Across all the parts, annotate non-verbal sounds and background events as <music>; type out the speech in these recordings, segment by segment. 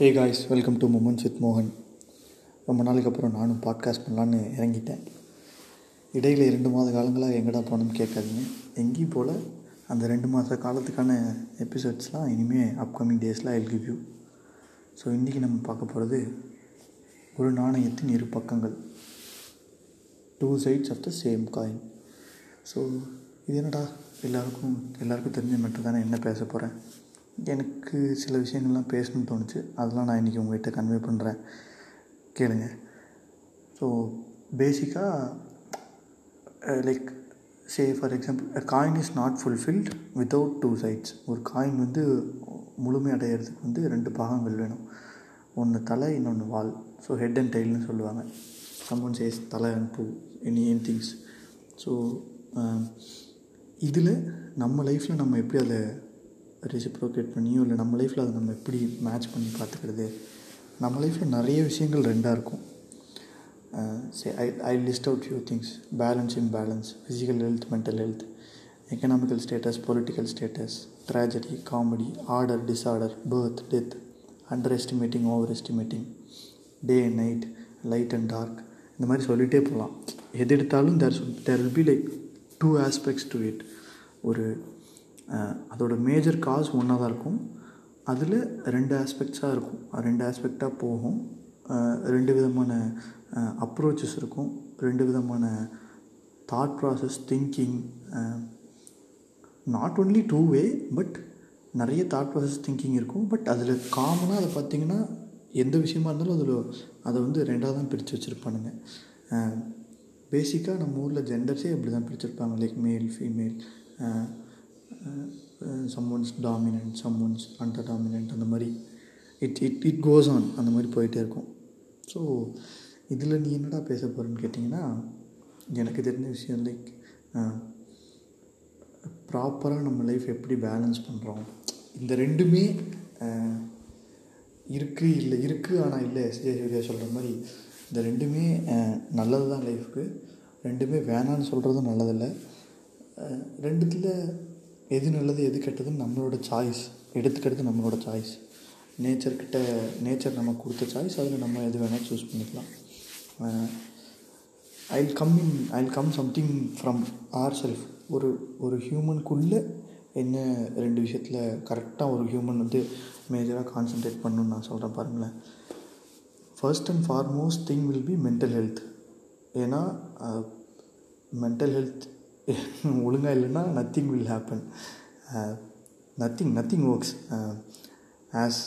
Hey guys welcome to moments with மோகன் ரொம்ப நாளைக்கு அப்புறம் நானும் பாட்காஸ்ட் பண்ணலான்னு இறங்கிட்டேன். இடையில் இரண்டு மாத காலங்களாக எங்கடா போனோம்னு கேட்காதீங்க. எங்கேயும் போல் அந்த ரெண்டு மாத காலத்துக்கான எபிசோட்ஸ்லாம் இனிமேல் அப்கமிங் டேஸில் ஐ கிவ் யூ ஸோ இன்றைக்கி நம்ம பார்க்க போகிறது ஒரு நாணயத்தின் இரு பக்கங்கள். Two sides of the same coin so இது என்னடா? எல்லாருக்கும் எல்லாருக்கும் தெரிஞ்ச மட்டும் தானே என்ன பேச போகிறேன் எனக்கு சில விஷயங்கள்லாம் பேசணும்னு தோணுச்சு. அதெல்லாம் நான் இன்றைக்கி உங்கள்கிட்ட கன்வே பண்ணுறேன் கேளுங்க. ஸோ பேசிக்காக like say for example a coin is not fulfilled without two sides ஒரு காயின் வந்து முழுமை அடையிறதுக்கு வந்து ரெண்டு பாகங்கள் வேணும். ஒன்று தலை இன்னொன்று வால். ஸோ ஹெட் அண்ட் டெய்ல்னு சொல்லுவாங்க. சம்மன் சேஸ் தலை and to any in things so இதில் நம்ம லைஃப்பில் நம்ம எப்படி அதை ரெசிப்ரோகேட் பண்ணியோ இல்லை நம்ம லைஃப்பில் அதை நம்ம எப்படி மேட்ச் பண்ணி பார்த்துக்கிறது? நம்ம லைஃப்பில் நிறைய விஷயங்கள் ரெண்டாக இருக்கும். Say I I list out few things balance in balance physical health mental health economical status political status tragedy comedy order disorder birth death underestimating overestimating day and night light and dark இந்த மாதிரி சொல்லிகிட்டே போகலாம். எது எடுத்தாலும் there there will be like two aspects to it ஒரு அதோட major cos ஒன்றா தான் இருக்கும். அதில் ரெண்டு ஆஸ்பெக்ட்ஸாக இருக்கும். ரெண்டு ஆஸ்பெக்டாக போகும். ரெண்டு விதமான அப்ரோச்சஸ் இருக்கும். ரெண்டு விதமான thought process thinking not only two way but நிறைய தாட் ப்ராசஸ் திங்கிங் இருக்கும். பட் அதில் காமனாக அதை பார்த்திங்கன்னா எந்த விஷயமா இருந்தாலும் அதில் அதை வந்து ரெண்டாக தான் பிரித்து வச்சுருப்பானுங்க. பேசிக்காக நம்ம ஊரில் ஜெண்டர்ஸே அப்படி தான் பிரிச்சிருப்பாங்க. Like male female someone's dominant someone's under dominant அந்த மாதிரி. It it it goes on அந்த மாதிரி போயிட்டே இருக்கும். ஸோ இதில் நீ என்னடா பேச போகிறேன்னு கேட்டிங்கன்னா எனக்கு தெரிஞ்ச விஷயம் லைக் ப்ராப்பராக நம்ம லைஃப் எப்படி பேலன்ஸ் பண்ணுறோம் இந்த ரெண்டுமே இருக்குது இல்லை இருக்குது ஆனால் இல்லை எஸ்ஜே சூர்யா சொல்கிற மாதிரி இந்த ரெண்டுமே நல்லது தான் லைஃப்க்கு ரெண்டுமே வேணான்னு சொல்கிறதும் நல்லதில்லை. ரெண்டுத்தில் எது நல்லது எது கெட்டதுன்னு நம்மளோட சாய்ஸ் எடுத்துக்கிறது நம்மளோட சாய்ஸ் நேச்சர்கிட்ட நேச்சர் நமக்கு கொடுத்த சாய்ஸ் அதில் நம்ம எது வேணால் சூஸ் பண்ணிக்கலாம். I come in I come something from our self ஒரு ஒரு ஹியூமனுக்குள்ளே என்ன ரெண்டு விஷயத்தில் கரெக்டாக ஒரு ஹியூமன் வந்து மேஜராக கான்சென்ட்ரேட் பண்ணணும்னு நான் சொல்கிறேன் பாருங்களேன். First and foremost thing will be mental health ஏன்னா மென்டல் ஹெல்த் <laughs> ஒழுங்காக இல்லைன்னா nothing will happen nothing nothing works as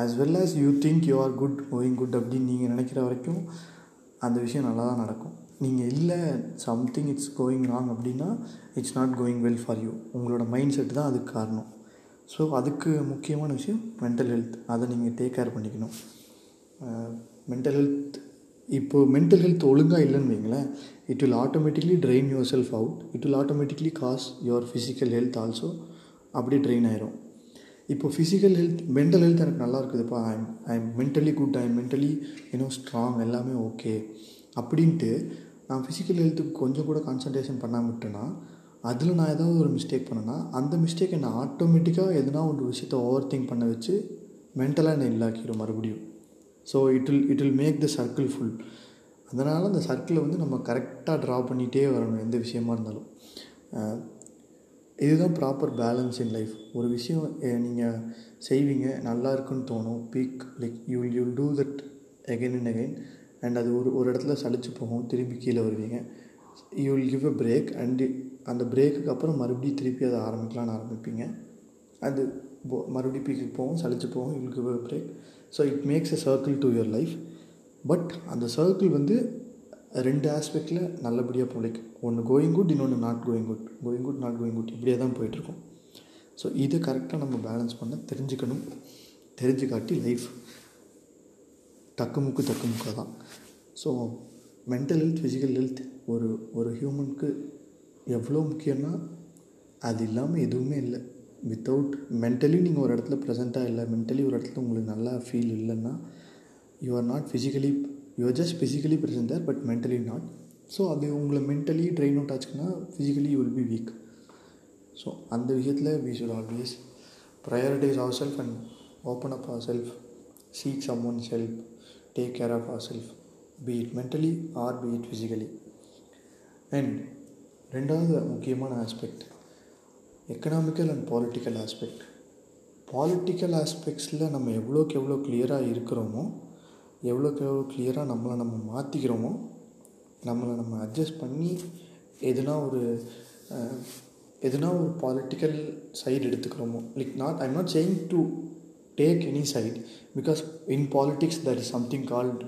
as well as you think you are good going good அப்படின்னு நீங்கள் நினைக்கிற வரைக்கும் அந்த விஷயம் நல்லா தான் நடக்கும். நீங்கள் இல்லை சம்திங் இட்ஸ் கோயிங் ராங் அப்படின்னா it's not going well for you உங்களோட மைண்ட் செட் தான் அதுக்கு காரணம். ஸோ அதுக்கு முக்கியமான விஷயம் மென்டல் ஹெல்த் அதை நீங்கள் டேக் கேர் பண்ணிக்கணும். Uh, மென்டல் ஹெல்த் இப்போது மென்டல் ஹெல்த் ஒழுங்காக இல்லைன்னு வைங்களேன் it will automatically drain your self out it will automatically cause your physical health also அப்படி ட்ரெயின் ஆயிரும். இப்போ ஃபிசிக்கல் ஹெல்த் மென்டல் ஹெல்த் எனக்கு நல்லா இருக்குதுப்பா I am I am mentally good I am mentally you know strong எல்லாமே okay அப்படின்ட்டு நான் physical ஹெல்த்துக்கு கொஞ்சம் கூட கான்சன்ட்ரேஷன் பண்ணாமல் விட்டேன்னா அதில் நான் ஏதாவது ஒரு மிஸ்டேக் பண்ணேன்னா அந்த மிஸ்டேக் என்னை ஆட்டோமேட்டிக்காக எதுனா ஒரு விஷயத்த ஓவர் திங்க் பண்ண வச்சு மென்டலாக என்னை இல்லாக்கிடும் மறுபடியும். So it will it will make the circle full அதனால் அந்த சர்க்கிளை வந்து நம்ம கரெக்டாக ட்ரா பண்ணிகிட்டே வரணும் எந்த விஷயமா இருந்தாலும். இதுதான் ப்ராப்பர் பேலன்ஸ் இன் லைஃப் ஒரு விஷயம் நீங்கள் செய்வீங்க நல்லா இருக்குன்னு தோணும் peak like you will you do that again and again and அது ஒரு ஒரு இடத்துல சளிச்சு போகும் திரும்பி கீழே வருவீங்க. You will give a break and அந்த பிரேக்குக்கு அப்புறம் மறுபடியும் திருப்பி அதை ஆரம்பிக்கலான்னு ஆரம்பிப்பீங்க. அது மறுபடியும் பீக்குக்கு போவோம் சளிச்சு போவோம் you give break so it makes a circle to your life but அந்த சர்க்கிள் வந்து ரெண்டு ஆஸ்பெக்டில் நல்லபடியாக பிழைக்கும். ஒன்று கோயிங் குட் இன்னொன்று not going good going good not going good இப்படியே தான் போயிட்டுருக்கோம். ஸோ இதை கரெக்டாக நம்ம பேலன்ஸ் பண்ண தெரிஞ்சுக்கணும். தெரிஞ்சு காட்டி லைஃப் தக்குமுக்கு தக்குமுக்காக தான். So mental health physical health ஒரு ஒரு ஹியூமனுக்கு எவ்வளோ முக்கியம்னா அது இல்லாமல் எதுவுமே இல்லை. வித்தவுட் மென்டலி நீங்கள் ஒரு இடத்துல ப்ரெசென்ட்டாக இல்லை மென்டலி ஒரு இடத்துல உங்களுக்கு நல்லா ஃபீல் இல்லைன்னா you are not physically you are just physically present there but mentally not so அது உங்களை மென்டலி ட்ரெயின் அவுட் ஆச்சுன்னா physically you will be weak so அந்த விஷயத்தில் we should always prioritise our self and open up our self seek someone self take care of our self be it mentally or be it physically and ரெண்டாவது முக்கியமான aspect economical and political aspect political ஆஸ்பெக்ட்ஸில் நம்ம எவ்வளோக்கு எவ்வளோ கிளியராக இருக்கிறோமோ எவ்வளோக்கு எவ்வளோ கிளியராக நம்மளை நம்ம மாற்றிக்கிறோமோ நம்மளை நம்ம அட்ஜஸ்ட் பண்ணி எதுனா ஒரு எதுனா ஒரு political side எடுத்துக்கிறோமோ. Like not I'm not saying to take any side because in politics that is something called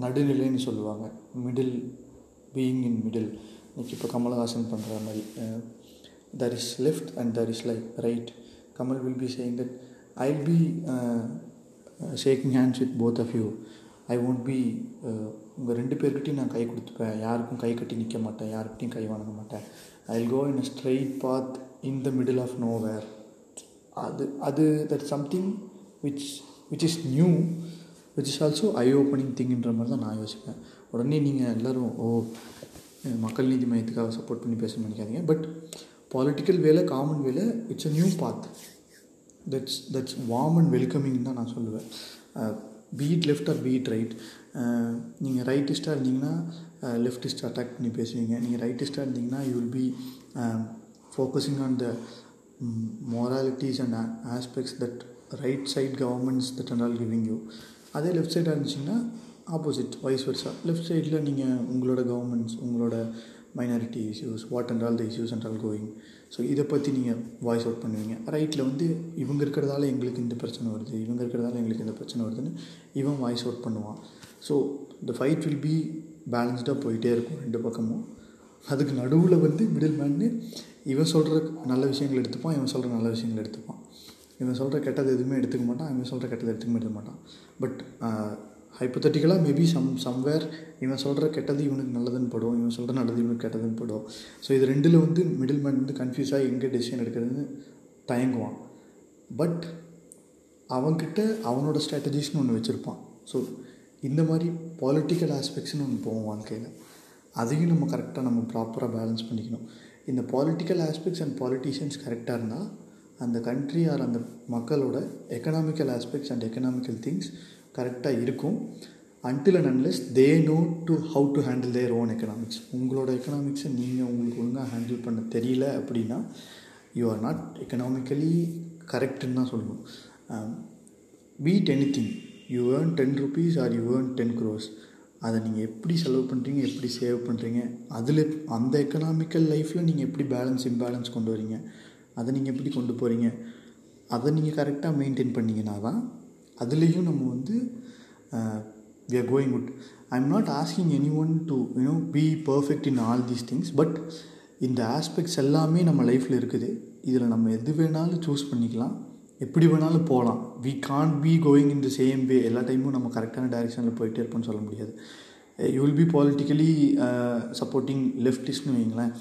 நடுநிலைன்னு சொல்லுவாங்க. மிடில் பீயிங் இன் மிடில் இன்னைக்கு இப்போ கமலஹாசன் பண்ணுற மாதிரி there is left and there is like right Kamal will be saying that I will be shaking hands with both of you I won't be உங்கள் ரெண்டு பேர்கிட்டையும் நான் கை கொடுத்துப்பேன். யாருக்கும் கை கட்டி நிற்க மாட்டேன். யாருக்கிட்டையும் கை வாங்க மாட்டேன். I will go in a straight path in the middle of nowhere அது அது that something which which is new which is also I opening திங்குன்ற மாதிரி தான் நான் யோசிப்பேன். உடனே நீங்கள் எல்லோரும் ஓ மக்கள் நீதி மையத்துக்காக சப்போர்ட் பண்ணி பேச நினைக்காதீங்க. பட் பாலிட்டிக்கல் வேலை காமன் வேலை it's a new path that's that's warm and welcoming தான் நான் சொல்லுவேன். Be it left or be it right நீங்கள் ரைட்டிஸ்டாக இருந்தீங்கன்னா லெஃப்டிஸ்ட் அட்டாக் பண்ணி பேசுவீங்க. நீங்கள் ரைட்டிஸ்டாக இருந்தீங்கன்னா you will be focusing on the moralities and aspects that right side governments that and all giving you அதே லெஃப்ட் சைடாக இருந்துச்சிங்கன்னா ஆப்போசிட் வைஸ் வர்ஸா லெஃப்ட் சைடில் நீங்கள் உங்களோட கவர்மெண்ட்ஸ் உங்களோட minority issues what and all the issues and all going so இதை பற்றி நீங்கள் வாய்ஸ் அவுட் பண்ணுவீங்க. ரைட்டில் வந்து இவங்க இருக்கிறதால எங்களுக்கு இந்த பிரச்சனை வருது இவங்க இருக்கிறதால எங்களுக்கு இந்த பிரச்சனை வருதுன்னு இவன் வாய்ஸ் அவுட் பண்ணுவான். ஸோ இந்த ஃபைட் வில் பி பேலன்ஸ்டாக போயிட்டே இருக்கும் ரெண்டு பக்கமும். அதுக்கு நடுவில் வந்து மிடில் மேன்னு இவன் சொல்கிற நல்ல விஷயங்கள் எடுத்துப்பான் இவன் சொல்கிற நல்ல விஷயங்கள் எடுத்துப்பான். இவன் சொல்கிற கெட்டது எதுவுமே எடுத்துக்க மாட்டான் இவன் சொல்கிற கெட்டது எடுத்துக்க எடுத்துக்க மாட்டான் பட் ஹைப்பத்தட்டிக்கலாக மேபி சம் சம்வேர் இவன் சொல்கிற கெட்டது இவனுக்கு நல்லதுன்னு படும். இவன் சொல்கிற நல்லது இவனுக்கு கெட்டதுன்னு படும். ஸோ இது ரெண்டில் வந்து மிடில் மேன் வந்து கன்ஃபியூஸாக எங்கே டெசிஷன் எடுக்கிறதுன்னு தயங்குவான். பட் அவன்கிட்ட அவனோட ஸ்ட்ராட்டஜிஸ்னு ஒன்று வச்சுருப்பான். ஸோ இந்த மாதிரி பாலிட்டிக்கல் ஆஸ்பெக்ட்ஸ்னு ஒன்று போவோம் வாழ்க்கையில். அதையும் நம்ம கரெக்டாக நம்ம ப்ராப்பராக பேலன்ஸ் பண்ணிக்கணும். இந்த பாலிட்டிக்கல் ஆஸ்பெக்ட்ஸ் அண்ட் பாலிட்டிஷியன்ஸ் கரெக்டாக இருந்தால் அந்த கண்ட்ரி ஆர் அந்த மக்களோட economical aspects and economical things கரெக்டாக இருக்கும். Until and unless they know to how to handle their own economics உங்களோட எக்கனாமிக்ஸை நீங்கள் உங்களுக்கு ஒழுங்காக ஹேண்டில் பண்ண தெரியல அப்படின்னா யூ ஆர் நாட் எக்கனாமிக்கலி கரெக்டுன்னு தான் சொல்லணும். Be it anything you earn ten rupees or you earn ten crores அதை நீங்கள் எப்படி செலவு பண்ணுறீங்க எப்படி சேவ் பண்ணுறீங்க அதில் அந்த எக்கனாமிக்கல் லைஃப்பில் நீங்கள் எப்படி பேலன்ஸ் இம்பேலன்ஸ் கொண்டு வரீங்க அதை நீங்கள் எப்படி கொண்டு போகிறீங்க அதை நீங்கள் கரெக்டாக மெயின்டைன் பண்ணிங்கன்னா தான் அதுலேயும் நம்ம வந்து we are going good I am not asking anyone to you know be perfect in all these things but இந்த ஆஸ்பெக்ட்ஸ் எல்லாமே நம்ம லைஃப்பில் இருக்குது. இதில் நம்ம எது வேணாலும் சூஸ் பண்ணிக்கலாம். எப்படி வேணாலும் போகலாம். We can be going in the same way எல்லா டைமும் நம்ம கரெக்டான டைரெக்ஷனில் போயிட்டே இருப்போம்னு சொல்ல முடியாது. You will be politically supporting லெஃப்டிஸ்ட்னு வைங்களேன்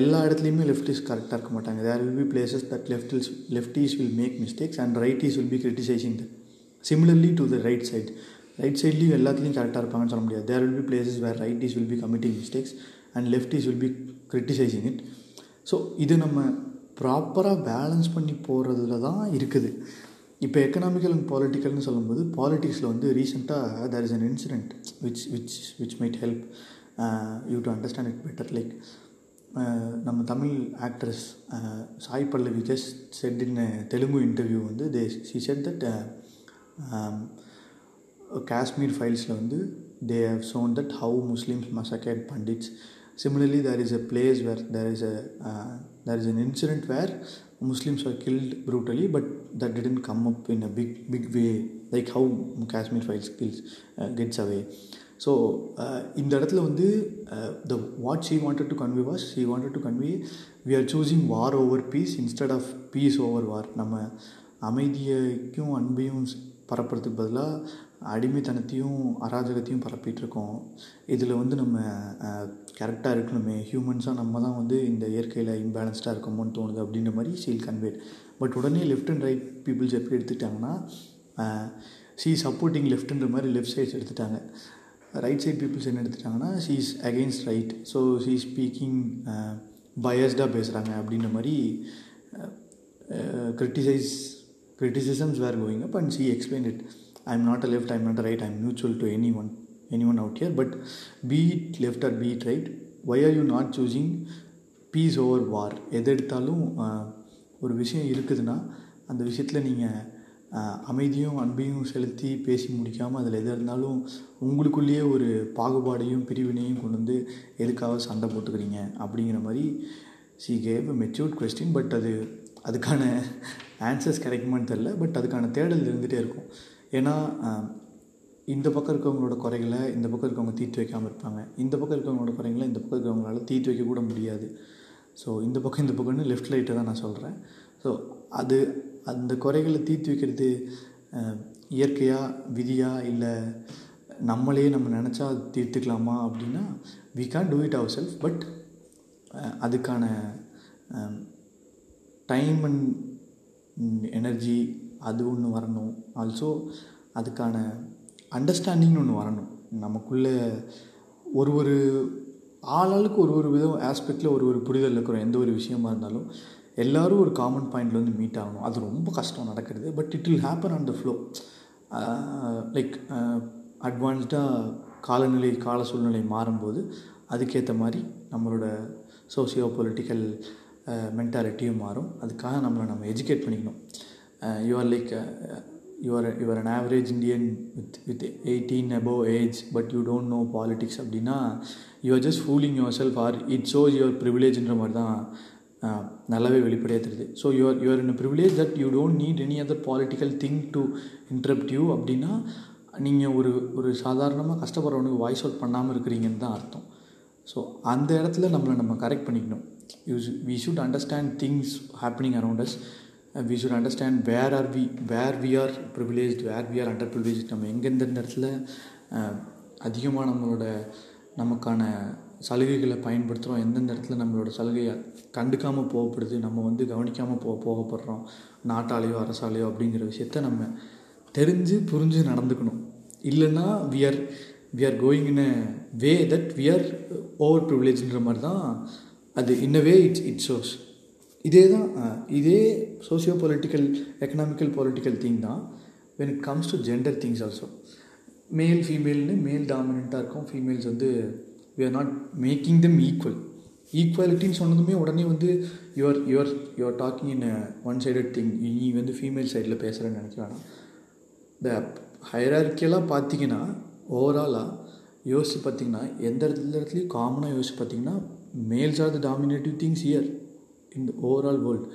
எல்லா இடத்துலையுமே லெஃப்டிஸ் கரெக்டாக இருக்க மாட்டாங்க. There will be places that leftists leftists will make mistakes and rightists will be criticising that similarly to the right side right சைட்லேயும் எல்லாத்துலேயும் கரெக்டாக இருப்பாங்கன்னு சொல்ல முடியாது. There will be places where rightists will be committing mistakes and leftists will be criticising it so இது நம்ம ப்ராப்பராக balance பண்ணி போகிறதுல தான் இருக்குது. இப்போ எக்கனாமிக்கல் அண்ட் பாலிட்டிக்கல்னு சொல்லும்போது பாலிட்டிக்ஸில் வந்து ரீசெண்டாக there is an incident which which which might help you to understand it better like நம்ம Tamil actress Sai Pallavi just said in Telugu interview வந்து they she said that Kashmir ஃபைல்ஸில் வந்து they have shown that how Muslims massacred pandits similarly there is a place where there is a there is an incident where Muslims were killed brutally, but that didn't come up in a big, big way, like how Kashmir Files kills uh, gets away. So இந்த இடத்துல வந்து the what she wanted to convey was she wanted to convey we are choosing war over peace instead of peace over war நம்ம அமைதியைக்கும் அன்பையும் பரப்புறதுக்கு பதிலாக அடிமைத்தனத்தையும் அராஜகத்தையும் பரப்பிகிட்ருக்கோம் இதில் வந்து நம்ம கரெக்டாக இருக்கணுமே. ஹியூமன்ஸாக நம்ம தான் வந்து இந்த இயற்கையில் இம்பேலன்ஸ்டாக இருக்கோமோன்னு தோணுது அப்படின்ற மாதிரி ஷீல் கன்வேட் பட் உடனே லெஃப்ட் அண்ட் ரைட் பீப்புள்ஸ் எப்படி எடுத்துட்டாங்கன்னா சி சப்போர்ட்டிங் லெஃப்ட்ன்ற மாதிரி லெஃப்ட் சைட்ஸ் எடுத்துட்டாங்க. ரைட் சைட் பீப்புள்ஸ் என்ன எடுத்துட்டாங்கன்னா she is against right so she speaking பயஸ்டாக பேசுகிறாங்க அப்படின்ற மாதிரி criticise criticisms were going up and she explained it. I'm not a left i'm not a right i'm neutral to anyone anyone out here. But be it left or be it right why are you not choosing peace over war எது எடுத்தாலும் ஒரு விஷயம் இருக்குதுன்னா அந்த விஷயத்தில் நீங்கள் அமைதியும் அன்பையும் செலுத்தி பேசி முடிக்காமல் அதில் எது இருந்தாலும் உங்களுக்குள்ளேயே ஒரு பாகுபாடையும் பிரிவினையும் கொண்டு வந்து எதுக்காக சண்டை போட்டுக்கிறீங்க அப்படிங்கிற மாதிரி she gave matured question but அது அதுக்கான ஆன்சர்ஸ் கிடைக்குமான்னு தெரில பட் அதுக்கான தேடல் இருந்துகிட்டே இருக்கும். ஏன்னா இந்த பக்கம் இருக்கவங்களோட குறைகளை இந்த பக்கம் இருக்கவங்க தீர்த்து வைக்காமல் இருப்பாங்க. இந்த பக்கம் இருக்கவங்களோட குறைகளை இந்த பக்கம் இருக்கவங்களால தீர்த்து வைக்க கூட முடியாது. ஸோ இந்த பக்கம் இந்த பக்கம்னு லெஃப்ட் ரைட்டை தான் நான் சொல்கிறேன் ஸோ அது அந்த குறைகளை தீர்த்து வைக்கிறது இயற்கையாக விதியாக இல்லை நம்மளே நம்ம நினச்சா தீர்த்துக்கலாமா அப்படின்னா we can do it our self but அதுக்கான டைம் அண்ட் எனர்ஜி அது ஒன்று வரணும். ஆல்சோ அதுக்கான அண்டர்ஸ்டாண்டிங்னு ஒன்று வரணும். நமக்குள்ளே ஒரு ஒரு ஆளாளுக்கு ஒரு ஒரு விதம் ஆஸ்பெக்டில் ஒரு ஒரு புரிதல் இருக்கிறோம். எந்த ஒரு விஷயமா இருந்தாலும் எல்லாரும் ஒரு காமன் பாயிண்டில் வந்து மீட் ஆகணும். அது ரொம்ப கஷ்டம் நடக்கிறது. But it will happen on the flow like அட்வான்ஸ்டாக காலநிலை கால சூழ்நிலை மாறும்போது அதுக்கேற்ற மாதிரி நம்மளோட சோசியோ பொலிட்டிக்கல் மென்டாலிட்டியும் மாறும். அதுக்காக நம்மளை நம்ம எஜுகேட் பண்ணிக்கணும். You're like your your an average Indian with with eighteen above age but you don't know politics அப்படின்னா you're just fooling your self or it shows your ப்ரிவிலேஜ்ன்ற மாதிரி தான் நல்லாவே வெளிப்படையாக தெரியுது. So your your in privilege that you don't need any other political thing to interrupt you அப்படின்னா நீங்கள் ஒரு ஒரு சாதாரணமாக கஷ்டப்படுறவனுக்கு வாய்ஸ் அவுட் பண்ணாமல் இருக்கிறீங்கன்னு தான் அர்த்தம். ஸோ அந்த இடத்துல நம்மளை நம்ம கரெக்ட் பண்ணிக்கணும். You we should understand things happening around as we should understand where are we where we are privilege where we are underprivilege நம்ம எங்கெந்தெந்த இடத்துல அதிகமாக நம்மளோட நமக்கான சலுகைகளை பயன்படுத்துகிறோம் எந்தெந்த இடத்துல நம்மளோட சலுகையை கண்டுக்காமல் போகப்படுது நம்ம வந்து கவனிக்காமல் போ போகப்படுறோம். நாட்டாலேயோ அரசாலேயோ அப்படிங்கிற விஷயத்த நம்ம தெரிஞ்சு புரிஞ்சு நடந்துக்கணும். இல்லைன்னா we are we are going in a way that we are over ப்ரிவிலேஜ்ன்ற மாதிரி தான் அது in way it's it shows இதே தான் இதே socio political economical political thing தான் when it comes to gender things also male ஃபீமேல்னு male டாமினண்ட்டாக இருக்கும். Females வந்து we are not making them equal ஈக்குவாலிட்டின்னு சொன்னதுமே உடனே வந்து your your your talking in one sided thing நீ வந்து ஃபீமேல் சைடில் பேசுகிறேன்னு நினைக்கிறானா இந்த ஹைரார்க்கியெல்லாம் பார்த்தீங்கன்னா ஓவராலாக யோசிச்சு பார்த்தீங்கன்னா எந்த இடத்துல இடத்துலையும் காமனாக யோசிச்சு பார்த்தீங்கன்னா males are the dominative things here இந்த ஓவரால் வேர்ல்டு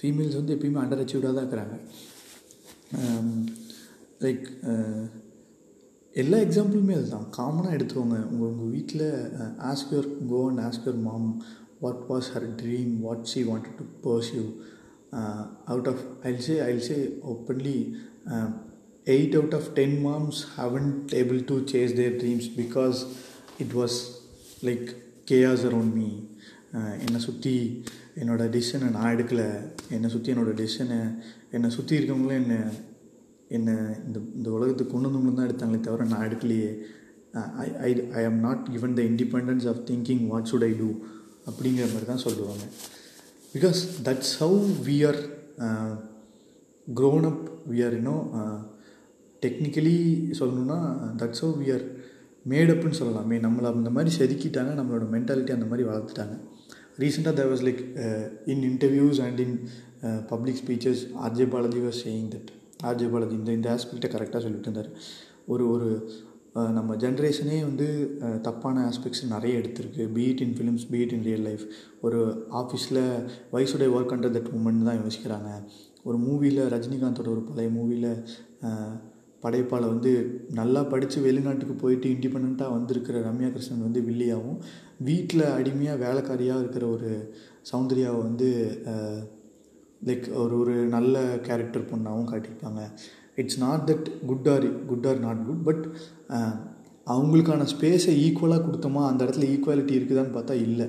ஃபீமேல்ஸ் வந்து எப்பயுமே அண்டர் அச்சீவ்டாக தான் இருக்கிறாங்க. லைக் எல்லா எக்ஸாம்பிளுமே அதுதான். காமனாக எடுத்துக்கோங்க. உங்கள் உங்கள் வீட்டில் ask your go and ask your mom what was her dream what she wanted to pursue out of I'll say I'll say openly eight out of ten moms haven't able to chase their dreams because it was like cares around me என்னை சுற்றி என்னோடய டிசிஷனை நான் எடுக்கலை. என்னை சுற்றி என்னோடய டிசிஷனை என்னை சுற்றி இருக்கவங்களும் என்னை என்னை இந்த இந்த உலகத்துக்கு கொண்டு வந்தவங்களும் தான் எடுத்தாங்களே தவிர நான் எடுக்கலையே. I I I am not given the independence of thinking what should I do அப்படிங்கிற மாதிரி தான் சொல்லுவாங்க. Because that's how we are grown up we are you know technically சொல்லணும்னா தட்ஸ் ஹவு வி ஆர் மேடப்புன்னு சொல்லலாமே. நம்மளை அந்த மாதிரி செதுக்கிட்டாங்க நம்மளோட மென்டாலிட்டி அந்த மாதிரி வளர்த்துட்டாங்க. ரீசெண்டாக there was like in interviews and in public speeches RJ Balaji was saying that RJ Balaji இந்த இந்த ஆஸ்பெக்டை கரெக்டாக சொல்லிட்டு இருந்தார். ஒரு ஒரு uh, நம்ம ஜென்ரேஷனே வந்து uh, தப்பான ஆஸ்பெக்ட்ஸ் நிறைய எடுத்திருக்கு. Be it in films be it in real life ஒரு ஆஃபீஸில் வயசுடைய ஒர்க் அண்டர் தட் மூமெண்ட் தான் யோசிக்கிறாங்க. ஒரு மூவியில் ரஜினிகாந்தோட ஒரு பழைய மூவியில் படைப்பால் வந்து நல்லா படித்து வெளிநாட்டுக்கு போயிட்டு இண்டிபெண்ட்டாக வந்திருக்கிற ரம்யா கிருஷ்ணன் வந்து வில்லியாகவும் வீட்டில் அடிமையாக வேலைக்காரியாக இருக்கிற ஒரு சௌந்தர்யாவை வந்து லைக் ஒரு ஒரு நல்ல கேரக்டர் பொண்ணாகவும் காட்டியிருப்பாங்க. It's not that good or good or not good but அவங்களுக்கான ஸ்பேஸை ஈக்குவலாக கொடுத்தோமா? அந்த இடத்துல ஈக்குவாலிட்டி இருக்குதான்னு பார்த்தா இல்லை.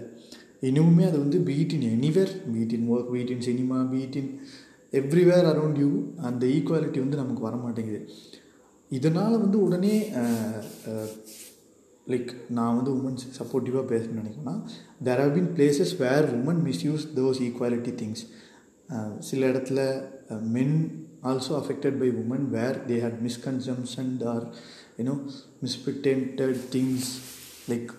இன்னுமே அது வந்து be it in in anywhere be it in in work be it in in cinema be it in in everywhere around you அந்த ஈக்குவாலிட்டி வந்து நமக்கு வர மாட்டேங்குது இதனால் வந்து உடனே லைக் நான் வந்து உமன்ஸ் சப்போர்ட்டிவாக பேசணும்னு நினைக்கிறேன்னா there have been places where women misuse those equality things சில இடத்துல men also affected by women where they had misconception or you know misinterpreted things like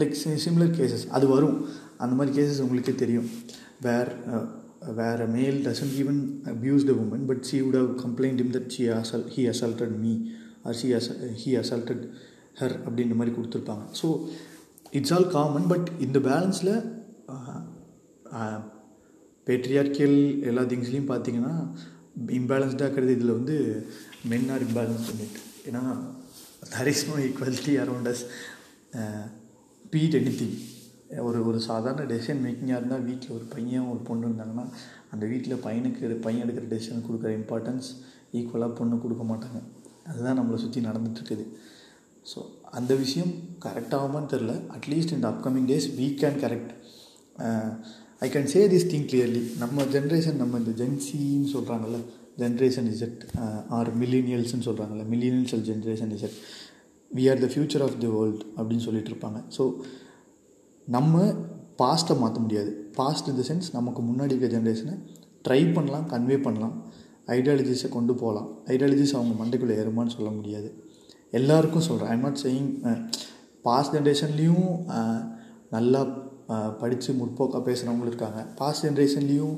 like similar cases அது வரும். அந்த மாதிரி கேசஸ் உங்களுக்கே தெரியும். Where where a male doesn't even abuse the woman but she would have complained him that she assault he assaulted me or she அச he assaulted her அப்படின்ற மாதிரி கொடுத்துருப்பாங்க. So it's all common but இந்த பேலன்ஸில் patriarchal எல்லா திங்ஸ்லேயும் பார்த்தீங்கன்னா இம்பேலன்ஸ்டாக இருக்கிறது இதில் வந்து மென் ஆர் இம்பேலன்ஸ் பண்ணிட்டு ஏன்னா there is no equality around us be it anything ஒரு ஒரு சாதாரண டெசிஷன் மேக்கிங்காக இருந்தால் வீட்டில் ஒரு பையன் ஒரு பொண்ணு இருந்தாங்கன்னா அந்த வீட்டில் பையனுக்கு பையன் எடுக்கிற டெசிஷன் கொடுக்குற இம்பார்ட்டன்ஸ் ஈக்குவலாக பொண்ணு கொடுக்க மாட்டாங்க. அதுதான் நம்மளை சுற்றி நடந்துகிட்ருக்குது ஸோ அந்த விஷயம் கரெக்டாகுமான்னு தெரில அட்லீஸ்ட் இந்த upcoming days we can correct I can say this thing clearly நம்ம ஜென்ரேஷன் நம்ம இந்த ஜென்சின்னு சொல்கிறாங்கல்ல ஜென்ரேஷன் இசட் ஆர் மில்லினியல்ஸ்னு சொல்கிறாங்கல்ல millennials generation Z we are the future of the world அப்படின்னு சொல்லிட்டு இருப்பாங்க. ஸோ நம்ம பாஸ்ட்டை மாற்ற முடியாது. பாஸ்ட் இந்த சென்ஸ் நமக்கு முன்னாடி இருக்க ஜென்ரேஷனை ட்ரை பண்ணலாம் கன்வே பண்ணலாம். ஐடியாலஜிஸை கொண்டு போகலாம். ஐடியாலஜிஸ் அவங்க மண்டைக்குள்ளே ஏறுமான்னு சொல்ல முடியாது. எல்லாருக்கும் சொல்கிறேன் ஐம் நாட் சேயிங் பாஸ்ட் ஜென்ரேஷன்லேயும் நல்லா படித்து முற்போக்காக பேசுகிறவங்களும் இருக்காங்க. பாஸ்ட் ஜென்ரேஷன்லேயும்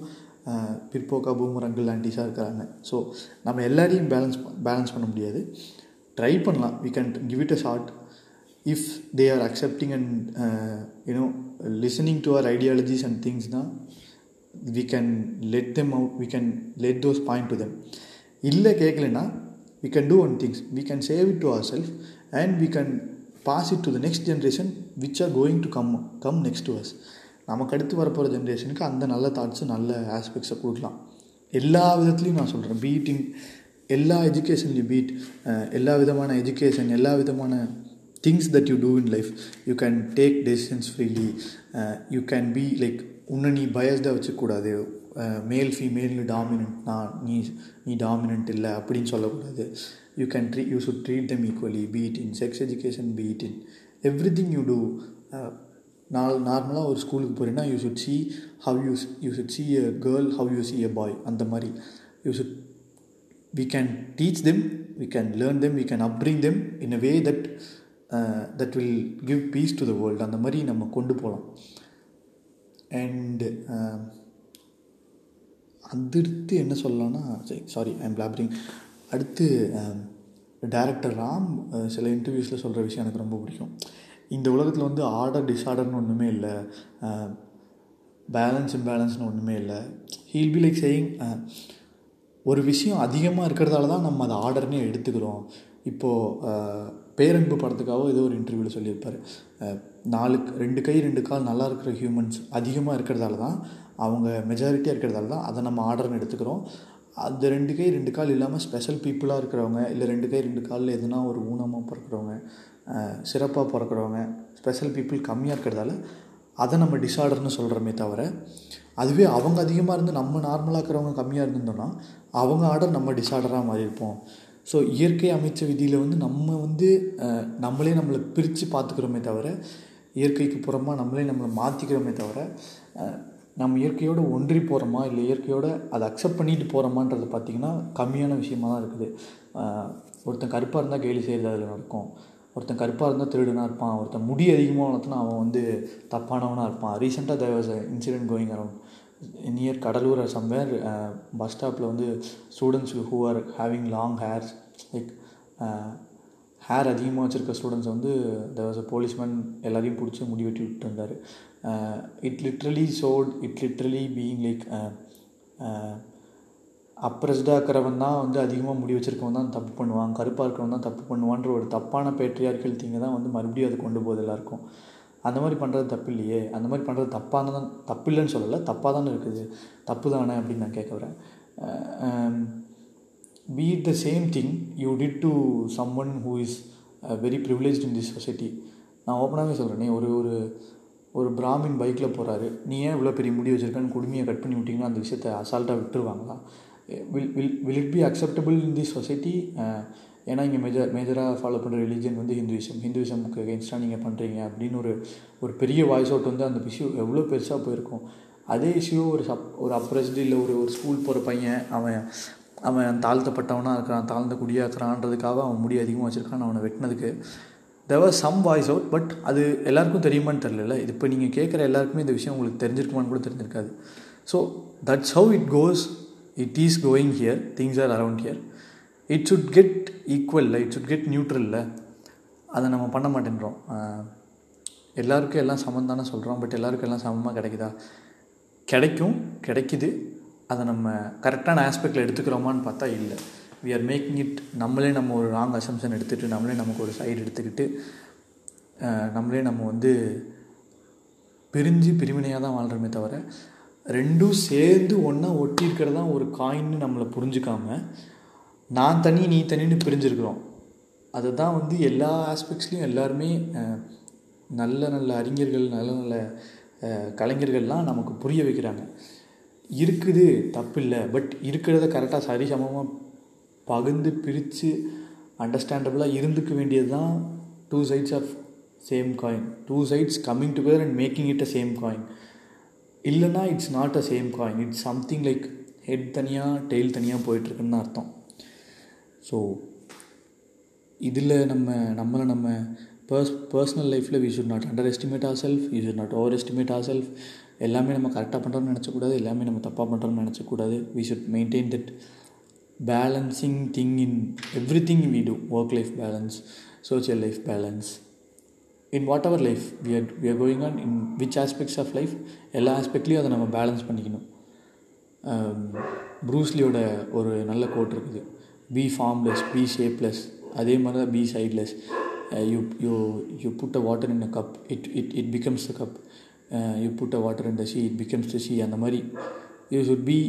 பிற்போக்கா பூமரங்கள் ஆண்டிஸாக இருக்கிறாங்க. ஸோ நம்ம எல்லாரையும் பேலன்ஸ் பேலன்ஸ் பண்ண முடியாது. ட்ரை பண்ணலாம். We can give it a shot if they are accepting and you know you know listening ideologies and ideologies and can now them out let can let those can let those இல்லை கேட்கலன்னா we can do one things we can save it to ourself and we can pass it to the next generation which are going to come come next to us நமக்கு அடுத்து வரப்போகிற ஜென்ரேஷனுக்கு அந்த நல்ல தாட்ஸும் நல்ல ஆஸ்பெக்ட்ஸை கொடுக்கலாம் எல்லா விதத்துலையும் நான் சொல்கிறேன் பீட்டிங் எல்லா எஜுகேஷன்லேயும் பீட் எல்லா விதமான எஜுகேஷன் எல்லா விதமான things that you do in life you can take decisions freely you can be like உன்னை நீ பயஸ்டாக வச்சுக்கூடாது. மேல் ஃபீமேல் டாமினன்ட் நான் நீ நீ டாமினன்ட் இல்லை அப்படின்னு சொல்லக்கூடாது. You can tree you should treat them equally be it in sex education be it in everything you do நாள் நார்மலாக ஒரு ஸ்கூலுக்கு போகிறீங்கன்னா you should see how you you should see a girl how you see a boy அந்த மாதிரி. You should we can teach them we can learn them we can upbring them in a way that that will give peace to the world அந்த மாதிரி நம்ம கொண்டு போகலாம் and um, அடுத்து என்ன சொல்லலாம்னா சரி சாரி ஐம் பிளாபரிங் அடுத்து um, டேரக்டர் ராம் uh, சில இன்டர்வியூஸில் சொல்கிற விஷயம் எனக்கு ரொம்ப பிடிக்கும். இந்த உலகத்தில் வந்து ஆர்டர் டிஸார்டர்னு ஒன்றுமே இல்லை. பேலன்ஸ் இம்பேலன்ஸ்னு ஒன்றுமே இல்லை. ஹீல் பி லைக் சேயிங் ஒரு விஷயம் அதிகமாக இருக்கிறதால தான் நம்ம அதை ஆர்டர்னே எடுத்துக்கிறோம். இப்போது பேரன்பு படத்துக்காக ஏதோ ஒரு இன்டர்வியூவில் சொல்லியிருப்பார். நாலு ரெண்டு கை ரெண்டு கால் நல்லா இருக்கிற ஹியூமன்ஸ் அதிகமாக இருக்கிறதால தான் அவங்க மெஜாரிட்டியாக இருக்கிறதால தான் அதை நம்ம ஆர்டர்னு எடுத்துக்கிறோம். அந்த ரெண்டு கை ரெண்டு கால் இல்லாமல் ஸ்பெஷல் பீப்புளாக இருக்கிறவங்க இல்லை ரெண்டு கை ரெண்டு காலில் எதுனா ஒரு ஊனமாக பிறக்கிறவங்க சிறப்பாக பிறக்கிறவங்க ஸ்பெஷல் பீப்புள் கம்மியாக இருக்கிறதால அதை நம்ம டிஸார்டர்னு சொல்கிறோமே தவிர அதுவே அவங்க அதிகமாக இருந்து நம்ம நார்மலாக இருக்கிறவங்க கம்மியாக இருந்திருந்தோம்னா அவங்க ஆர்டர் நம்ம டிஸார்டராக மாறி இருப்போம் ஸோ இயற்கை அமைச்ச விதியில் வந்து நம்ம வந்து நம்மளே நம்மளை பிரித்து பார்த்துக்கிறோமே தவிர இயற்கைக்கு புறமாக நம்மளே நம்மளை மாற்றிக்கிறோமே தவிர நம்ம இயற்கையோடு ஒன்றி போகிறோமா இல்லை இயற்கையோடு அதை அக்செப்ட் பண்ணிட்டு போகிறோமான்றது பார்த்திங்கன்னா கம்மியான விஷயமா தான் இருக்குது. ஒருத்தன் கருப்பாக இருந்தால் கேலி செய்கிறது அதில் நடக்கும். ஒருத்தன் கருப்பாக இருந்தால் திருடுனா இருப்பான். ஒருத்தன் முடி அதிகமாக வளர்த்துனா அவன் வந்து தப்பானவனாக இருப்பான். ரீசெண்டாக there was incident going around near Cuddalore somewhere bus ஸ்டாப்பில் வந்து students who are having long hairs like hair அதிகமாக வச்சுருக்க ஸ்டூடெண்ட்ஸ் வந்து தேர் வாஸ் அ போலீஸ்மேன் எல்லாரையும் பிடிச்சி முடி வெட்டி விட்டு இருந்தார். It literally showed it literally being like அப்ரஸ்டாக இருக்கிறவன் தான் வந்து அதிகமாக முடி வச்சுருக்கவன் தான் தப்பு பண்ணுவான் கருப்பாக இருக்கிறவன் தான் தப்பு பண்ணுவான்ற ஒரு தப்பான பேட்ரியார்கள் தீங்க தான் வந்து மறுபடியும் அது கொண்டு போகுது எல்லாருக்கும். அந்த மாதிரி பண்ணுறது தப்பு இல்லையே அந்த மாதிரி பண்ணுறது தப்பான தான் தப்பு இல்லைன்னு சொல்லலை தப்பாக தானே இருக்குது தப்பு தானே அப்படின்னு நான் கேட்க வரேன். Be it the same thing you did to someone who is very privilege in this society நான் ஓப்பனாகவே சொல்கிறேனே ஒரு ஒரு ஒரு பிராமின் பைக்கில் போகிறாரு நீ ஏன் இவ்வளோ பெரிய முடி வச்சுருக்கான்னு குடுமையை கட் பண்ணி விட்டிங்கன்னா அந்த விஷயத்தை அசால்ட்டாக விட்டுருவாங்களா? Will will will it be acceptable in the society ஏன்னா இங்கே மேஜர் மேஜராக ஃபாலோ பண்ணுற ரிலீஜன் வந்து ஹிந்துவிசம் ஹிந்துவிசமுக்கு அகேன்ஸ்டாக நீங்கள் பண்ணுறீங்க அப்படின்னு ஒரு ஒரு பெரிய வாய்ஸ் அவுட் வந்து அந்த இஷ்யூ எவ்வளோ பெருசாக போயிருக்கும். அதே இஷ்யூ ஒரு சப் ஒரு அப்ரெஸ்டு இல்லை ஒரு ஒரு ஸ்கூல் போகிற பையன் அவன் அவன் தாழ்த்தப்பட்டவனாக இருக்கிறான் தாழ்ந்த குடியாக இருக்கிறான்றதுக்காக அவன் முடி அதிகமாக வச்சுருக்கான் அவனை வெட்டினதுக்கு there were some voice out but அது எல்லாருக்கும் தெரியுமான்னு தெரியல இது இப்போ நீங்கள் கேட்குற எல்லாருக்குமே இந்த விஷயம் உங்களுக்கு தெரிஞ்சிருக்குமான்னு கூட தெரிஞ்சிருக்காது. So that's how it goes it is going here things are around here it should get ஈக்குவலில் it should get நியூட்ரலில் அதை நம்ம பண்ண மாட்டேன்றோம். எல்லாருக்கும் எல்லாம் சமம் தானே சொல்கிறோம் பட் எல்லாருக்கும் எல்லாம் சமமாக கிடைக்குதா? கிடைக்கும் கிடைக்குது. அதை நம்ம கரெக்டான ஆஸ்பெக்டில் எடுத்துக்கிறோமான்னு பார்த்தா இல்லை. வி ஆர் மேக்கிங் இட் நம்மளே நம்ம ஒரு ராங் அசம்ஷன் எடுத்துகிட்டு நம்மளே நமக்கு ஒரு சைடு எடுத்துக்கிட்டு நம்மளே நம்ம வந்து பிரிஞ்சு பிரிவினையாக தான் வாழ்கிறோமே தவிர ரெண்டும் சேர்ந்து ஒன்றா ஒட்டி இருக்கிறது தான் ஒரு காயின்னு நம்மளை புரிஞ்சுக்காம நான் தனி நீ தனின்னு பிரிஞ்சிருக்கிறோம். அதை தான் வந்து எல்லா ஆஸ்பெக்ட்ஸ்லேயும் எல்லாருமே நல்ல நல்ல அறிஞர்கள் நல்ல நல்ல கலைஞர்கள்லாம் நமக்கு புரிய வைக்கிறாங்க. இருக்குது தப்பு இல்லை பட் இருக்கிறத கரெக்டாக சரிசமமாக பகிர்ந்து பிரித்து அண்டர்ஸ்டாண்டபுளாக இருந்துக்க வேண்டியது தான் two sides of same coin two sides coming together and making it a same coin இல்லைனா it's not a same coin it's something like head தனியாக டெய்ல் தனியாக போயிட்டுருக்குன்னு அர்த்தம். ஸோ இதில் நம்ம நம்மளை நம்ம பர்ஸ் பர்சனல் லைஃப்பில் we should not underestimate ourself you should not overestimate ourself எல்லாமே நம்ம கரெக்டாக பண்ணுறோம்னு நினச்சக்கூடாது எல்லாமே நம்ம தப்பாக பண்ணுறோம்னு நினச்சக்கூடாது. We should maintain that balancing thing in everything we do work life balance social life balance in what our life we are we are going on in which aspects of life எல்லா ஆஸ்பெக்ட்லேயும் அதை நம்ம balance பண்ணிக்கணும். ப்ரூஸ்லியோட ஒரு நல்ல code இருக்குது. B formless B shapeless அதே மாதிரி தான் be sideless you you you put a water in a cup it it it becomes the cup you put a water in the sea it becomes the sea அந்த மாதிரி you should be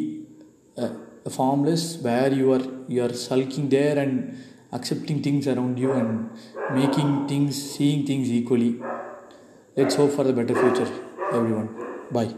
formless where you are you are sulking there and accepting things around you and making things seeing things equally let's hope for the better future everyone bye